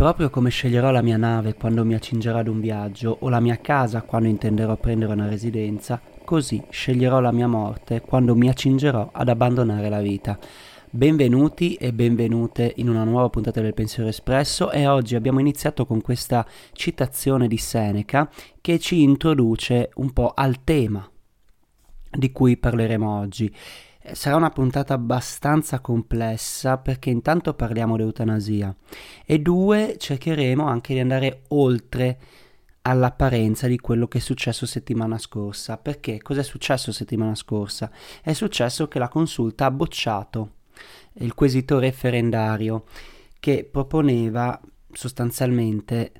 Proprio come sceglierò la mia nave quando mi accingerò ad un viaggio o la mia casa quando intenderò prendere una residenza, così sceglierò la mia morte quando mi accingerò ad abbandonare la vita. Benvenuti e benvenute in una nuova puntata del Pensiero Espresso e oggi abbiamo iniziato con questa citazione di Seneca che ci introduce un po' al tema di cui parleremo oggi Sarà una puntata abbastanza complessa perché intanto parliamo di eutanasia e due cercheremo anche di andare oltre all'apparenza di quello che è successo settimana scorsa. Perché cosa è successo settimana scorsa? È successo che la consulta ha bocciato il quesito referendario che proponeva sostanzialmente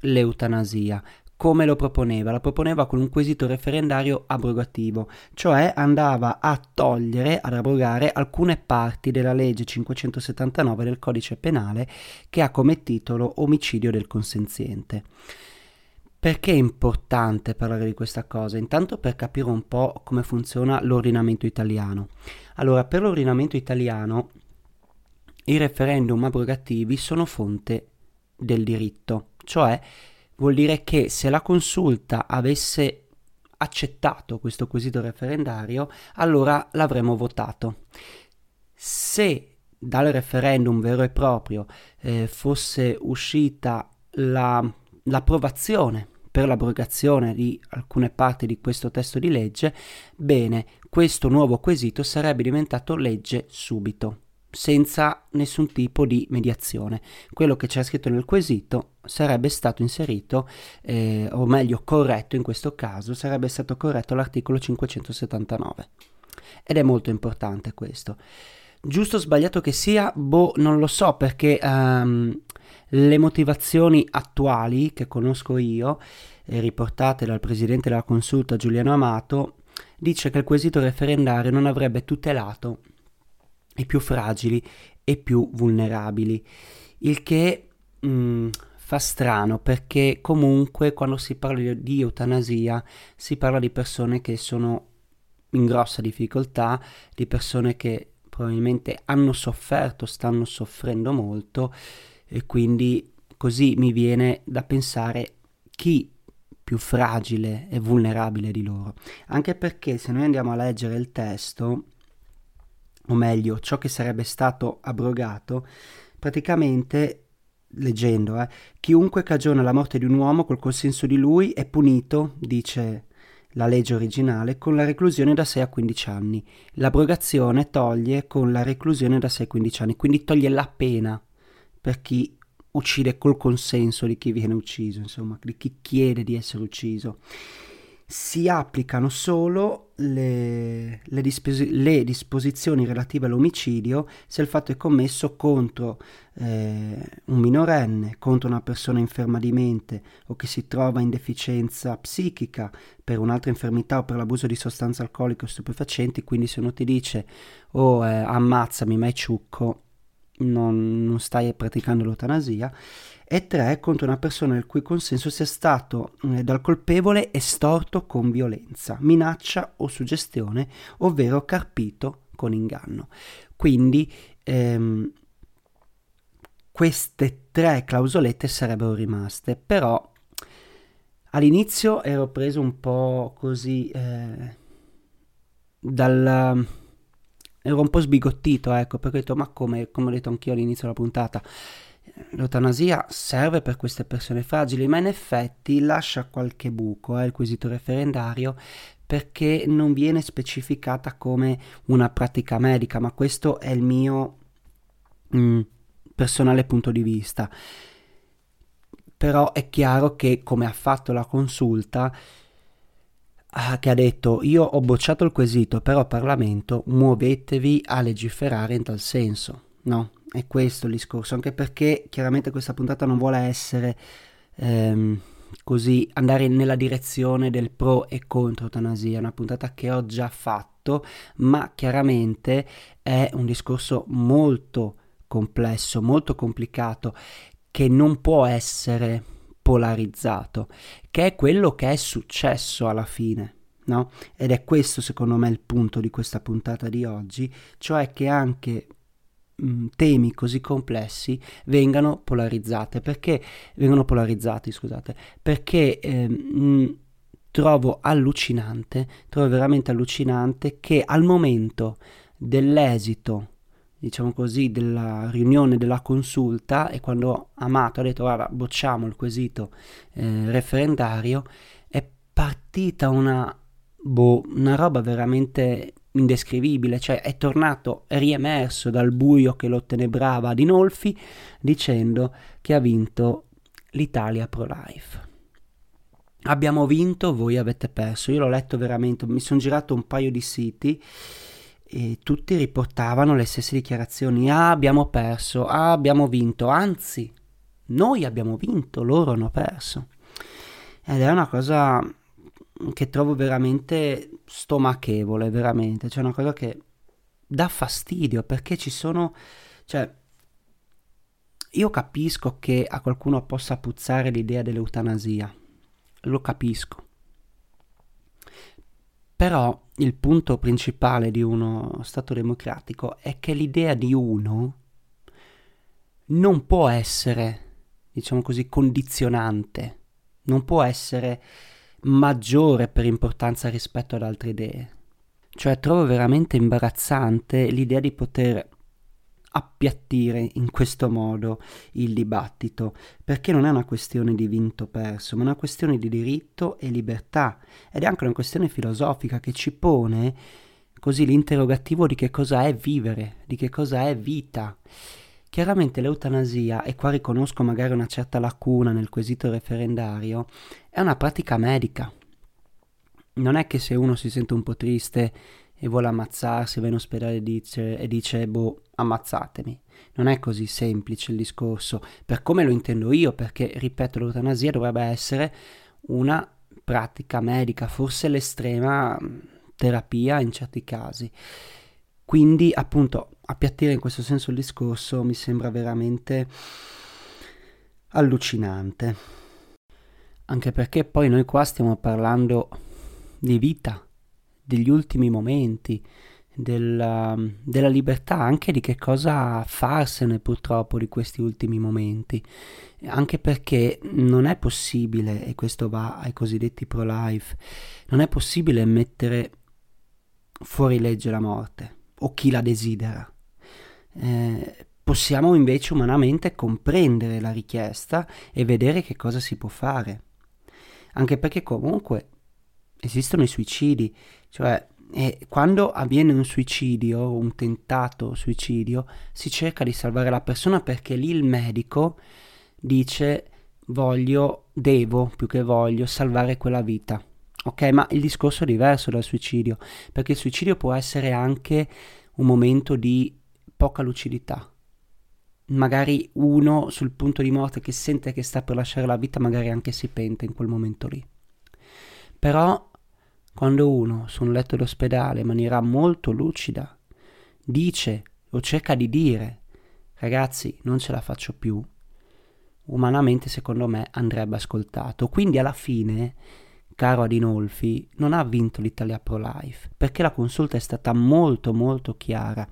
l'eutanasia come lo proponeva? La proponeva con un quesito referendario abrogativo, cioè andava a togliere, ad abrogare alcune parti della legge 579 del codice penale che ha come titolo omicidio del consenziente. Perché è importante parlare di questa cosa? Intanto per capire un po' come funziona l'ordinamento italiano. Allora, per l'ordinamento italiano i referendum abrogativi sono fonte del diritto, cioè vuol dire che se la consulta avesse accettato questo quesito referendario, allora l'avremmo votato. Se dal referendum vero e proprio eh, fosse uscita la, l'approvazione per l'abrogazione di alcune parti di questo testo di legge, bene, questo nuovo quesito sarebbe diventato legge subito senza nessun tipo di mediazione. Quello che c'era scritto nel quesito sarebbe stato inserito, eh, o meglio corretto in questo caso, sarebbe stato corretto l'articolo 579. Ed è molto importante questo. Giusto o sbagliato che sia, boh, non lo so perché um, le motivazioni attuali che conosco io, riportate dal presidente della consulta Giuliano Amato, dice che il quesito referendario non avrebbe tutelato i più fragili e più vulnerabili, il che mh, mm, fa strano perché comunque quando si parla di eutanasia si parla di persone che sono in grossa difficoltà, di persone che probabilmente hanno sofferto, stanno soffrendo molto e quindi così mi viene da pensare chi più fragile e vulnerabile di loro. Anche perché se noi andiamo a leggere il testo o meglio ciò che sarebbe stato abrogato, praticamente, leggendo, eh, chiunque cagiona la morte di un uomo col consenso di lui è punito, dice la legge originale, con la reclusione da 6 a 15 anni. L'abrogazione toglie con la reclusione da 6 a 15 anni, quindi toglie la pena per chi uccide col consenso di chi viene ucciso, insomma, di chi chiede di essere ucciso si applicano solo le, le, disposi- le, disposizioni relative all'omicidio se il fatto è commesso contro eh, un minorenne, contro una persona inferma di mente o che si trova in deficienza psichica per un'altra infermità o per l'abuso di sostanze alcoliche o stupefacenti, quindi se uno ti dice oh eh, ammazzami ma è ciucco, non, non stai praticando l'eutanasia e 3 contro una persona il cui consenso sia stato eh, dal colpevole estorto con violenza, minaccia o suggestione, ovvero carpito con inganno. Quindi ehm, queste tre clausolette sarebbero rimaste, però all'inizio ero preso un po' così eh, dal ero un po' sbigottito, ecco, perché ho detto, ma come, come ho detto anch'io all'inizio della puntata, l'eutanasia serve per queste persone fragili, ma in effetti lascia qualche buco, eh, il quesito referendario, perché non viene specificata come una pratica medica, ma questo è il mio mh, mm, personale punto di vista. Però è chiaro che, come ha fatto la consulta, ah, che ha detto io ho bocciato il quesito, però Parlamento muovetevi a legiferare in tal senso, no? è questo il discorso, anche perché chiaramente questa puntata non vuole essere ehm, così andare nella direzione del pro e contro eutanasia, è una puntata che ho già fatto, ma chiaramente è un discorso molto complesso, molto complicato, che non può essere polarizzato, che è quello che è successo alla fine. No? Ed è questo secondo me il punto di questa puntata di oggi, cioè che anche mh, temi così complessi vengano polarizzate, perché vengono polarizzati, scusate, perché eh, mh, trovo allucinante, trovo veramente allucinante che al momento dell'esito diciamo così, della riunione della consulta e quando Amato ha detto guarda bocciamo il quesito eh, referendario è partita una, boh, una roba veramente indescrivibile, cioè è tornato, è riemerso dal buio che lo tenebrava di Nolfi dicendo che ha vinto l'Italia Pro Life. Abbiamo vinto, voi avete perso. Io l'ho letto veramente, mi sono girato un paio di siti e tutti riportavano le stesse dichiarazioni. Ah, abbiamo perso, ah, abbiamo vinto, anzi, noi abbiamo vinto, loro hanno perso. Ed è una cosa che trovo veramente stomachevole, veramente, cioè una cosa che dà fastidio perché ci sono, cioè, io capisco che a qualcuno possa puzzare l'idea dell'eutanasia, lo capisco. Però il punto principale di uno Stato democratico è che l'idea di uno non può essere, diciamo così, condizionante, non può essere maggiore per importanza rispetto ad altre idee. Cioè trovo veramente imbarazzante l'idea di poter appiattire in questo modo il dibattito, perché non è una questione di vinto perso, ma una questione di diritto e libertà ed è anche una questione filosofica che ci pone così l'interrogativo di che cosa è vivere, di che cosa è vita. Chiaramente l'eutanasia, e qua riconosco magari una certa lacuna nel quesito referendario, è una pratica medica. Non è che se uno si sente un po' triste e vuole ammazzarsi, va in ospedale e dice, e dice boh, ammazzatemi. Non è così semplice il discorso, per come lo intendo io, perché, ripeto, l'eutanasia dovrebbe essere una pratica medica, forse l'estrema mm, terapia in certi casi. Quindi, appunto, appiattire in questo senso il discorso mi sembra veramente allucinante. Anche perché poi noi qua stiamo parlando di vita, degli ultimi momenti, della, della, libertà, anche di che cosa farsene purtroppo di questi ultimi momenti, anche perché non è possibile, e questo va ai cosiddetti pro-life, non è possibile mettere fuori legge la morte o chi la desidera. Eh, possiamo invece umanamente comprendere la richiesta e vedere che cosa si può fare, anche perché comunque esistono i suicidi, cioè e quando avviene un suicidio, un tentato suicidio, si cerca di salvare la persona perché lì il medico dice voglio, devo più che voglio salvare quella vita. Ok, ma il discorso è diverso dal suicidio, perché il suicidio può essere anche un momento di poca lucidità. Magari uno sul punto di morte che sente che sta per lasciare la vita, magari anche si pente in quel momento lì. Però quando uno su un letto d'ospedale in maniera molto lucida dice o cerca di dire ragazzi non ce la faccio più, umanamente secondo me andrebbe ascoltato. Quindi alla fine, caro Adinolfi, non ha vinto l'Italia Pro Life, perché la consulta è stata molto molto chiara.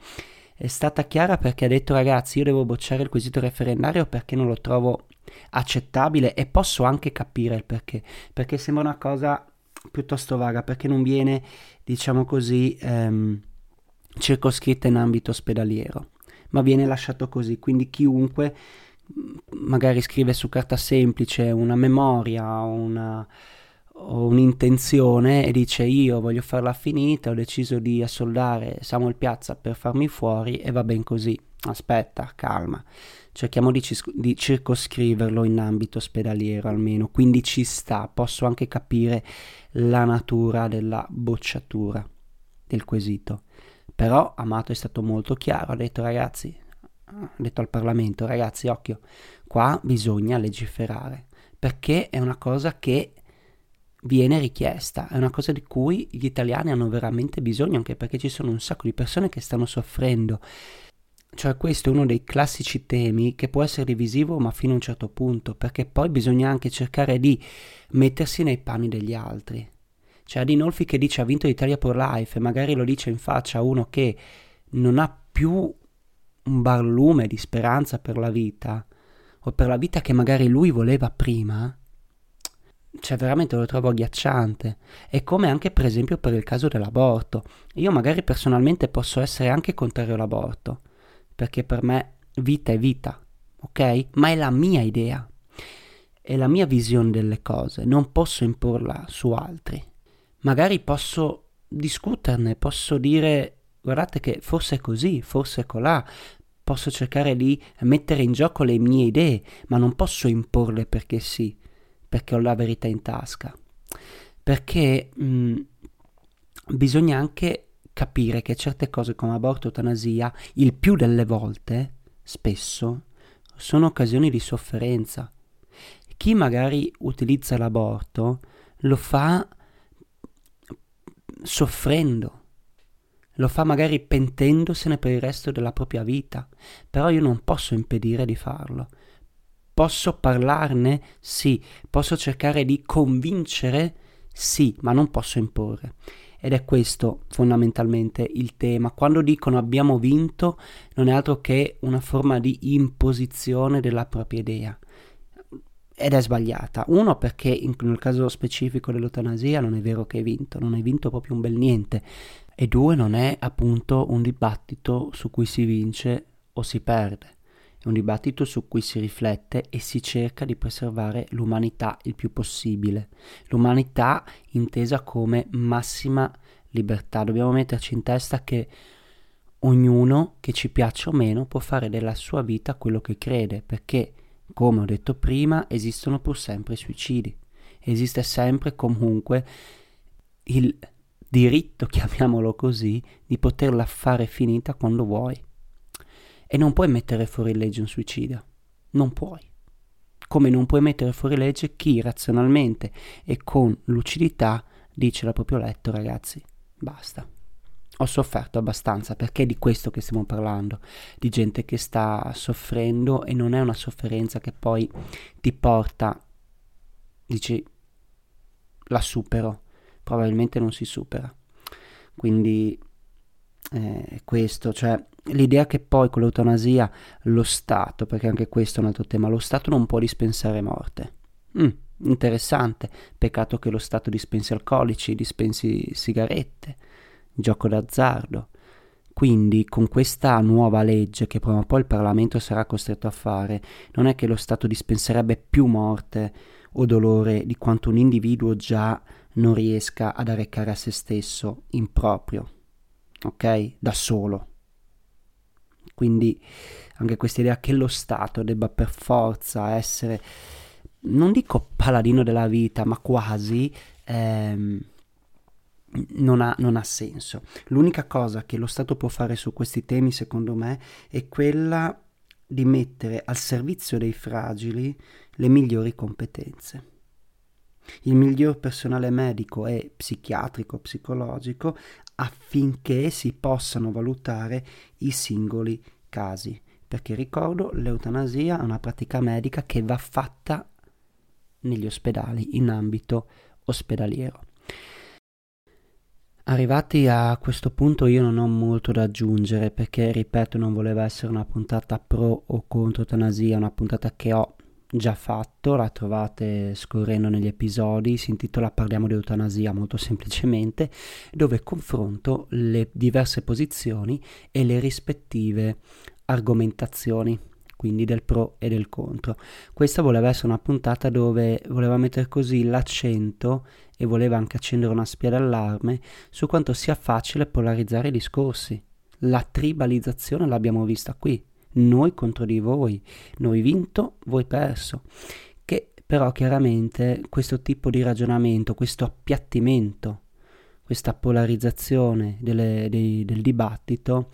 È stata chiara perché ha detto ragazzi io devo bocciare il quesito referendario perché non lo trovo accettabile e posso anche capire il perché, perché sembra una cosa piuttosto vaga perché non viene, diciamo così, ehm, circoscritta in ambito ospedaliero, ma viene lasciato così, quindi chiunque magari scrive su carta semplice una memoria una, o un'intenzione e dice io voglio farla finita, ho deciso di assoldare Samuel Piazza per farmi fuori e va ben così, aspetta, calma cerchiamo di, cis- di, circoscriverlo in ambito ospedaliero almeno, quindi ci sta, posso anche capire la natura della bocciatura del quesito. Però Amato è stato molto chiaro, ha detto ragazzi, ha detto al Parlamento, ragazzi, occhio, qua bisogna legiferare, perché è una cosa che viene richiesta, è una cosa di cui gli italiani hanno veramente bisogno, anche perché ci sono un sacco di persone che stanno soffrendo. Cioè questo è uno dei classici temi che può essere divisivo ma fino a un certo punto, perché poi bisogna anche cercare di mettersi nei panni degli altri. Cioè Adinolfi che dice ha vinto l'Italia for Life e magari lo dice in faccia a uno che non ha più un barlume di speranza per la vita, o per la vita che magari lui voleva prima, cioè veramente lo trovo agghiacciante. E come anche per esempio per il caso dell'aborto. Io magari personalmente posso essere anche contrario all'aborto, perché per me vita è vita, ok? Ma è la mia idea, è la mia visione delle cose, non posso imporla su altri. Magari posso discuterne, posso dire guardate che forse è così, forse è colà, posso cercare di mettere in gioco le mie idee, ma non posso imporle perché sì perché ho la verità in tasca. Perché mh, bisogna anche capire che certe cose come aborto e eutanasia, il più delle volte, spesso, sono occasioni di sofferenza. Chi magari utilizza l'aborto lo fa soffrendo, lo fa magari pentendosene per il resto della propria vita, però io non posso impedire di farlo, Posso parlarne? Sì. Posso cercare di convincere? Sì, ma non posso imporre. Ed è questo fondamentalmente il tema. Quando dicono abbiamo vinto, non è altro che una forma di imposizione della propria idea. Ed è sbagliata. Uno, perché in, nel caso specifico dell'eutanasia non è vero che hai vinto, non hai vinto proprio un bel niente. E due, non è appunto un dibattito su cui si vince o si perde. È un dibattito su cui si riflette e si cerca di preservare l'umanità il più possibile. L'umanità intesa come massima libertà. Dobbiamo metterci in testa che ognuno, che ci piaccia o meno, può fare della sua vita quello che crede, perché, come ho detto prima, esistono pur sempre i suicidi. Esiste sempre comunque il diritto, chiamiamolo così, di poterla fare finita quando vuoi. E non puoi mettere fuori legge un suicida. Non puoi. Come non puoi mettere fuori legge chi razionalmente e con lucidità dice al proprio letto, ragazzi, basta. Ho sofferto abbastanza perché è di questo che stiamo parlando, di gente che sta soffrendo e non è una sofferenza che poi ti porta, dici, la supero, probabilmente non si supera. Quindi eh, questo, cioè l'idea che poi con l'eutanasia lo Stato, perché anche questo è un altro tema, lo Stato non può dispensare morte. Mm, interessante, peccato che lo Stato dispensi alcolici, dispensi sigarette, gioco d'azzardo. Quindi con questa nuova legge che prima o poi il Parlamento sarà costretto a fare, non è che lo Stato dispenserebbe più morte o dolore di quanto un individuo già non riesca ad arrecare a se stesso in proprio, ok? Da solo. Quindi anche questa idea che lo Stato debba per forza essere, non dico paladino della vita, ma quasi, ehm, non, ha, non ha senso. L'unica cosa che lo Stato può fare su questi temi, secondo me, è quella di mettere al servizio dei fragili le migliori competenze. Il miglior personale medico e psichiatrico, psicologico affinché si possano valutare i singoli casi. Perché ricordo, l'eutanasia è una pratica medica che va fatta negli ospedali, in ambito ospedaliero. Arrivati a questo punto io non ho molto da aggiungere perché, ripeto, non voleva essere una puntata pro o contro eutanasia, una puntata che ho già fatto, la trovate scorrendo negli episodi, si intitola Parliamo di eutanasia molto semplicemente, dove confronto le diverse posizioni e le rispettive argomentazioni, quindi del pro e del contro. Questa voleva essere una puntata dove voleva mettere così l'accento e voleva anche accendere una spia d'allarme su quanto sia facile polarizzare i discorsi. La tribalizzazione l'abbiamo vista qui, noi contro di voi, noi vinto, voi perso. Che però chiaramente questo tipo di ragionamento, questo appiattimento, questa polarizzazione delle, dei, del dibattito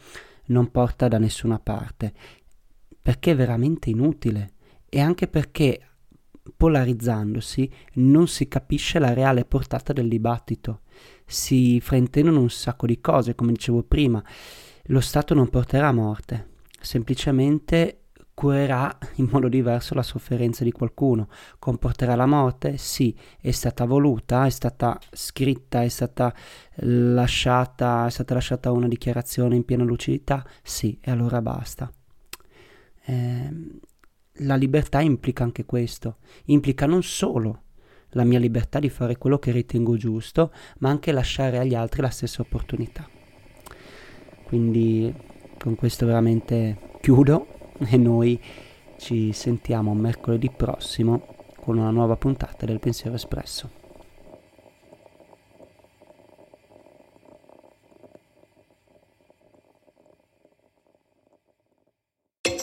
non porta da nessuna parte. perché è veramente inutile e anche perché polarizzandosi non si capisce la reale portata del dibattito, si fraintendono un sacco di cose, come dicevo prima, lo Stato non porterà a morte, semplicemente curerà in modo diverso la sofferenza di qualcuno. Comporterà la morte? Sì, è stata voluta, è stata scritta, è stata lasciata, è stata lasciata una dichiarazione in piena lucidità? Sì, e allora basta. Eh, la libertà implica anche questo, implica non solo la mia libertà di fare quello che ritengo giusto, ma anche lasciare agli altri la stessa opportunità. Quindi con questo veramente chiudo e noi ci sentiamo mercoledì prossimo con una nuova puntata del Pensiero Espresso.